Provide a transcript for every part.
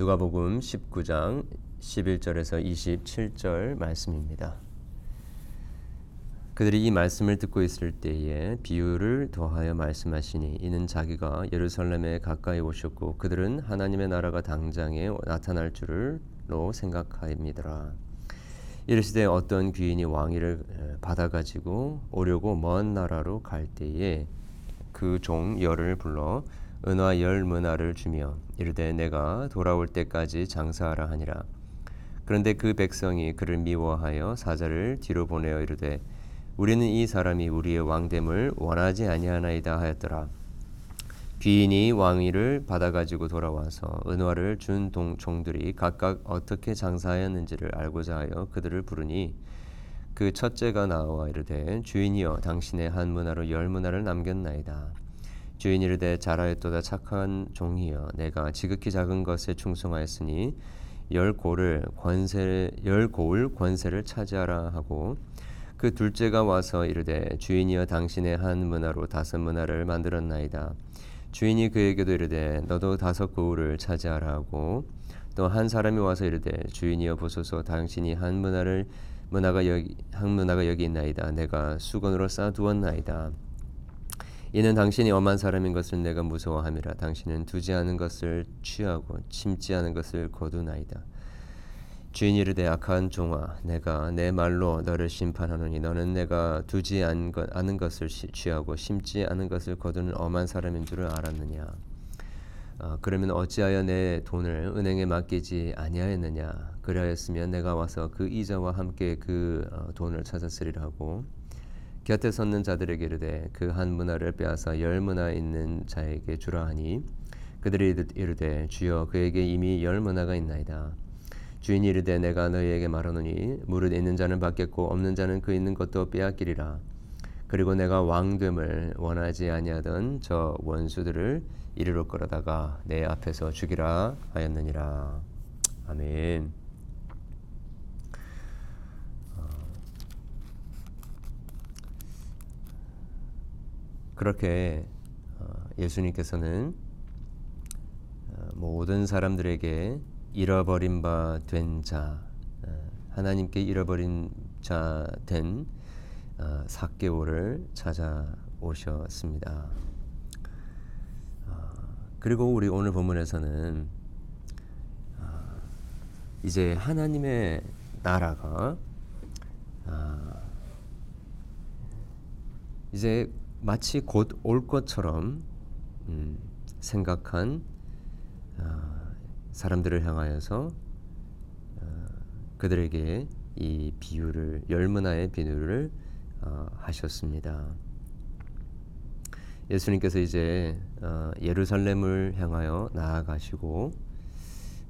누가복음 19장 11절에서 27절 말씀입니다. 그들이 이 말씀을 듣고 있을 때에 비유를 더하여 말씀하시니 이는 자기가 예루살렘에 가까이 오셨고 그들은 하나님의 나라가 당장에 나타날 줄로 생각하입니다라. 이르시되 어떤 귀인이 왕위를 받아 가지고 오려고 먼 나라로 갈 때에 그 종 열을 불러 은화 열 문화를 주며 이르되 내가 돌아올 때까지 장사하라 하니라. 그런데 그 백성이 그를 미워하여 사자를 뒤로 보내어 이르되 우리는 이 사람이 우리의 왕됨을 원하지 아니하나이다 하였더라. 귀인이 왕위를 받아가지고 돌아와서 은화를 준 종들이 각각 어떻게 장사하였는지를 알고자 하여 그들을 부르니 그 첫째가 나와 이르되 주인이여 당신의 한 문화로 열 문화를 남겼나이다. 주인 이르되 잘하였도다 착한 종이여 내가 지극히 작은 것에 충성하였으니 열 고를 권세 열 고을 권세를 차지하라 하고 그 둘째가 와서 이르되 주인이여 당신의 한 문화로 다섯 문화를 만들었나이다. 주인이 그에게도 이르되 너도 다섯 고을을 차지하라 하고 또 한 사람이 와서 이르되 주인이여 보소서 당신이 한 문화를 문화가 여기 한 문화가 여기 있나이다. 내가 수건으로 쌓아두었나이다 이는 당신이 엄한 사람인 것을 내가 무서워함이라. 당신은 두지 않은 것을 취하고 침지 않은 것을 거두나이다. 주인 이르되 악한 종아 내가 내 말로 너를 심판하노니 너는 내가 두지 않은 것을 취하고 심지 않은 것을 거두는 엄한 사람인 줄을 알았느냐? 어, 그러면 어찌하여 내 돈을 은행에 맡기지 아니하였느냐? 그리하였으면 내가 와서 그 이자와 함께 그 어, 돈을 찾았으리라 고 곁에 섰는 자들에게 이르되 그 한 문화를 빼앗아 열 문화 있는 자에게 주라 하니 그들이 이르되 주여 그에게 이미 열 문화가 있나이다. 주인이 이르되 내가 너희에게 말하노니 무릇 있는 자는 받겠고 없는 자는 그 있는 것도 빼앗기리라. 그리고 내가 왕됨을 원하지 아니하던 저 원수들을 이르러 끌어다가 내 앞에서 죽이라 하였느니라. 아멘. 그렇게 어, 예수님께서는 어, 모든 사람들에게 잃어버린 바 된 자, 어, 하나님께 잃어버린 자 된 사개오를 찾아오셨습니다. 그리고 우리 오늘 본문에서는 이제 하나님의 나라가 이제 마치 곧 올 것처럼 음, 생각한 어, 사람들을 향하여서 어, 그들에게 이 비유를 열문화의 비유를 어, 하셨습니다. 예수님께서 이제 어, 예루살렘을 향하여 나아가시고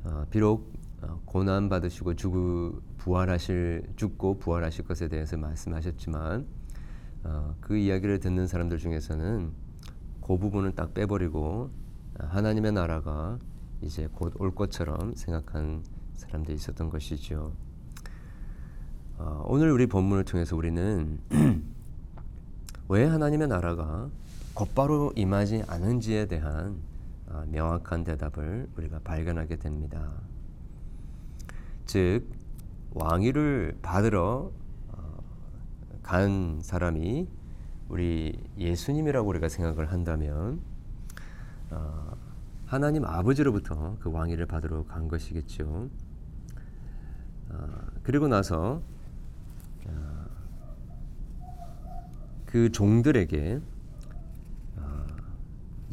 어, 비록 어, 고난 받으시고 죽고 부활하실 죽고 부활하실 것에 대해서 말씀하셨지만 어, 그 이야기를 듣는 사람들 중에서는 그 부분을 딱 빼버리고 어, 하나님의 나라가 이제 곧 올 것처럼 생각한 사람들이 있었던 것이죠. 어, 오늘 우리 본문을 통해서 우리는 왜 하나님의 나라가 곧바로 임하지 않은지에 대한 어, 명확한 대답을 우리가 발견하게 됩니다. 즉 왕위를 받으러 간 사람이 우리 예수님이라고 우리가 생각을 한다면 어, 하나님 아버지로부터 그 왕위를 받으러 간 것이겠죠. 어, 그리고 나서 어, 그 종들에게 어,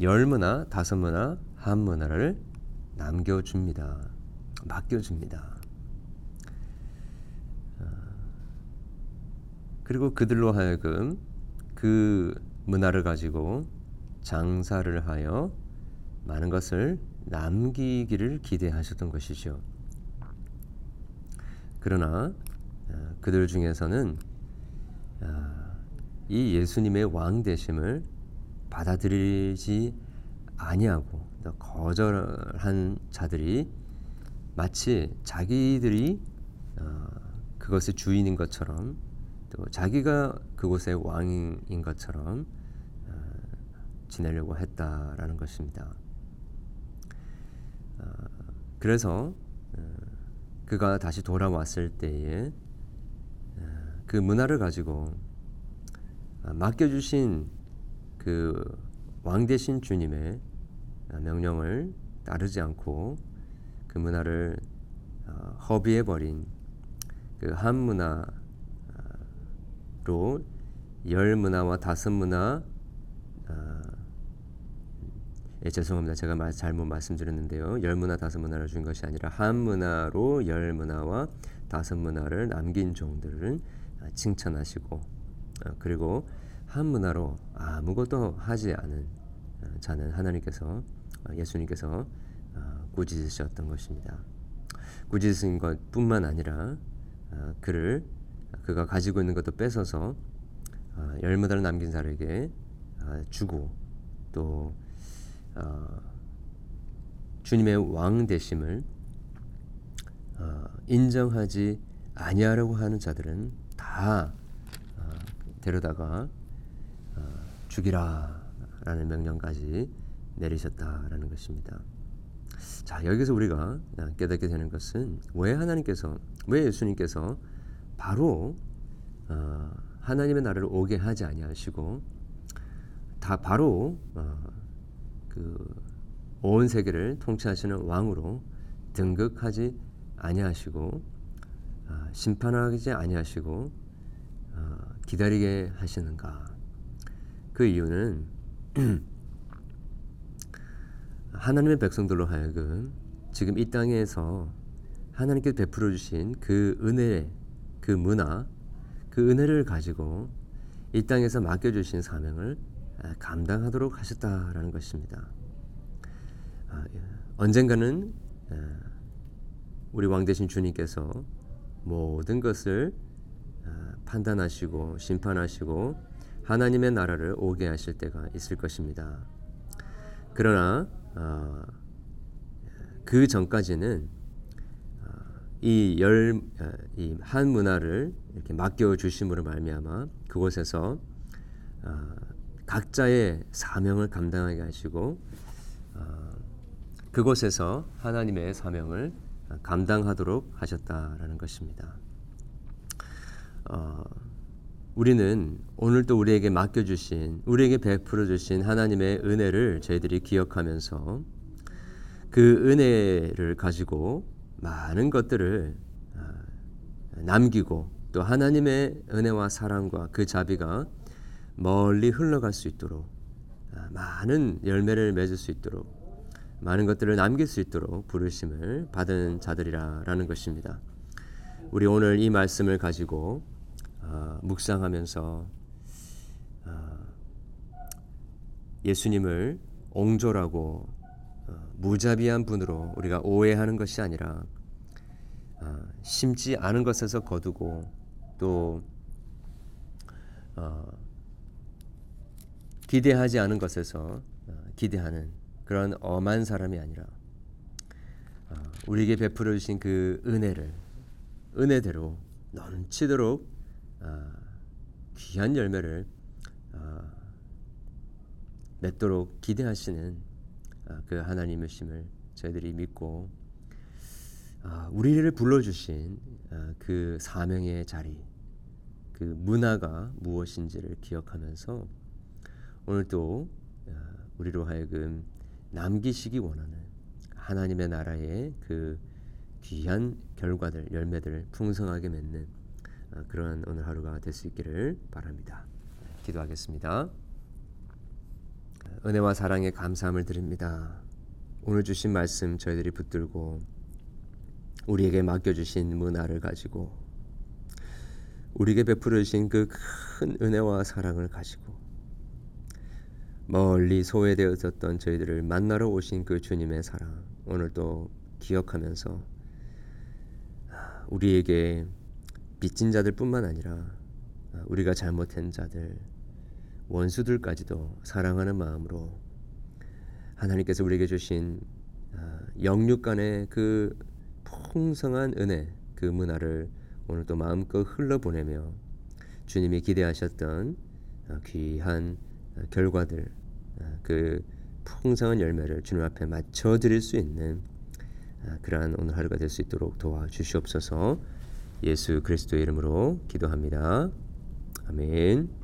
열 문화, 다섯 문화, 한 문화를 남겨줍니다. 맡겨줍니다. 그리고 그들로 하여금 그 문화를 가지고 장사를 하여 많은 것을 남기기를 기대하셨던 것이죠. 그러나 어, 그들 중에서는 어, 이 예수님의 왕 되심을 받아들이지 아니하고 거절한 자들이 마치 자기들이 어, 그것의 주인인 것처럼 또 자기가 그곳의 왕인 것처럼 어, 지내려고 했다라는 것입니다. 어, 그래서 어, 그가 다시 돌아왔을 때에 어, 그 문화를 가지고 아, 맡겨주신 그 왕 대신 주님의 명령을 따르지 않고 그 문화를 어, 허비해 버린 그 한 문화 로 열 문화와 다섯 문화 예, 죄송합니다. 제가 말, 잘못 말씀드렸는데요. 열 문화 다섯 문화를 준 것이 아니라 한 문화로 열 문화와 다섯 문화를 남긴 종들을 아, 칭찬하시고 어, 그리고 한 문화로 아무것도 하지 않은 어, 자는 하나님께서 어, 예수님께서 꾸짖으셨던 것입니다. 꾸짖으신 것뿐만 아니라 그를 그가 가지고 있는 것도 뺏어서 열 문화를 남긴 자에게 주고 또 어, 주님의 왕 되심을 어, 인정하지 아니하려고 하는 자들은 다 어, 데려다가 어, 죽이라라는 명령까지 내리셨다라는 것입니다. 자 여기서 우리가 깨닫게 되는 것은 왜 하나님께서 왜 예수님께서 바로 어, 하나님의 나라를 오게 하지 아니하시고 다 바로 어, 그온 세계를 통치하시는 왕으로 등극하지 아니하시고 어, 심판하지 아니하시고 어, 기다리게 하시는가? 그 이유는 하나님의 백성들로 하여금 지금 이 땅에서 하나님께 베풀어 주신 그 은혜, 그 문화, 그 은혜를 가지고 이 땅에서 맡겨 주신 사명을 감당하도록 하셨다라는 것입니다. 아, 예. 언젠가는 우리 왕 대신 주님께서 모든 것을 아, 판단하시고 심판하시고 하나님의 나라를 오게 하실 때가 있을 것입니다. 그러나 아, 그 전까지는 이 열 이 한 문화를 이렇게 맡겨 주심으로 말미암아 그곳에서 각자의 사명을 감당하게 하시고 어, 그곳에서 하나님의 사명을 감당하도록 하셨다라는 것입니다. 어, 우리는 오늘 또 우리에게 맡겨주신, 우리에게 베풀어 주신 하나님의 은혜를 저희들이 기억하면서 그 은혜를 가지고 많은 것들을 어, 남기고 또 하나님의 은혜와 사랑과 그 자비가 멀리 흘러갈 수 있도록 아, 많은 열매를 맺을 수 있도록 많은 것들을 남길 수 있도록 부르심을 받은 자들이라라는 것입니다. 우리 오늘 이 말씀을 가지고 어, 묵상하면서 어, 예수님을 옹졸하고 어, 무자비한 분으로 우리가 오해하는 것이 아니라 심지 않은 것에서 거두고 또 기대하지 않은 것에서 어, 기대하는 그런 엄한 사람이 아니라 어, 우리에게 베풀어 주신 그 은혜를 은혜대로 넘치도록 어, 귀한 열매를 맺도록 기대하시는 그 하나님의 심을 저희들이 믿고 우리를 불러주신 그 사명의 자리, 그 문화가 무엇인지를 기억하면서 오늘도 어, 우리로 하여금 남기시기 원하는 하나님의 나라의 그 귀한 결과들, 열매들을 풍성하게 맺는 어, 그런 오늘 하루가 될 수 있기를 바랍니다. 기도하겠습니다. 은혜와 사랑에 감사함을 드립니다. 오늘 주신 말씀 저희들이 붙들고 우리에게 맡겨주신 문화를 가지고 우리에게 베풀어 주신 그 큰 은혜와 사랑을 가지고 멀리 소외되어졌던 저희들을 만나러 오신 그 주님의 사랑 오늘도 기억하면서 우리에게 빚진 자들뿐만 아니라 우리가 잘못한 자들 원수들까지도 사랑하는 마음으로 하나님께서 우리에게 주신 아, 영육 간의 그 풍성한 은혜 그 문화를 오늘도 마음껏 흘러보내며 주님이 기대하셨던 아, 귀한 결과들 그 풍성한 열매를 주님 앞에 맞춰 드릴 수 있는 아, 그러한 오늘 하루가 될 수 있도록 도와주시옵소서. 예수 그리스도의 이름으로 기도합니다. 아멘.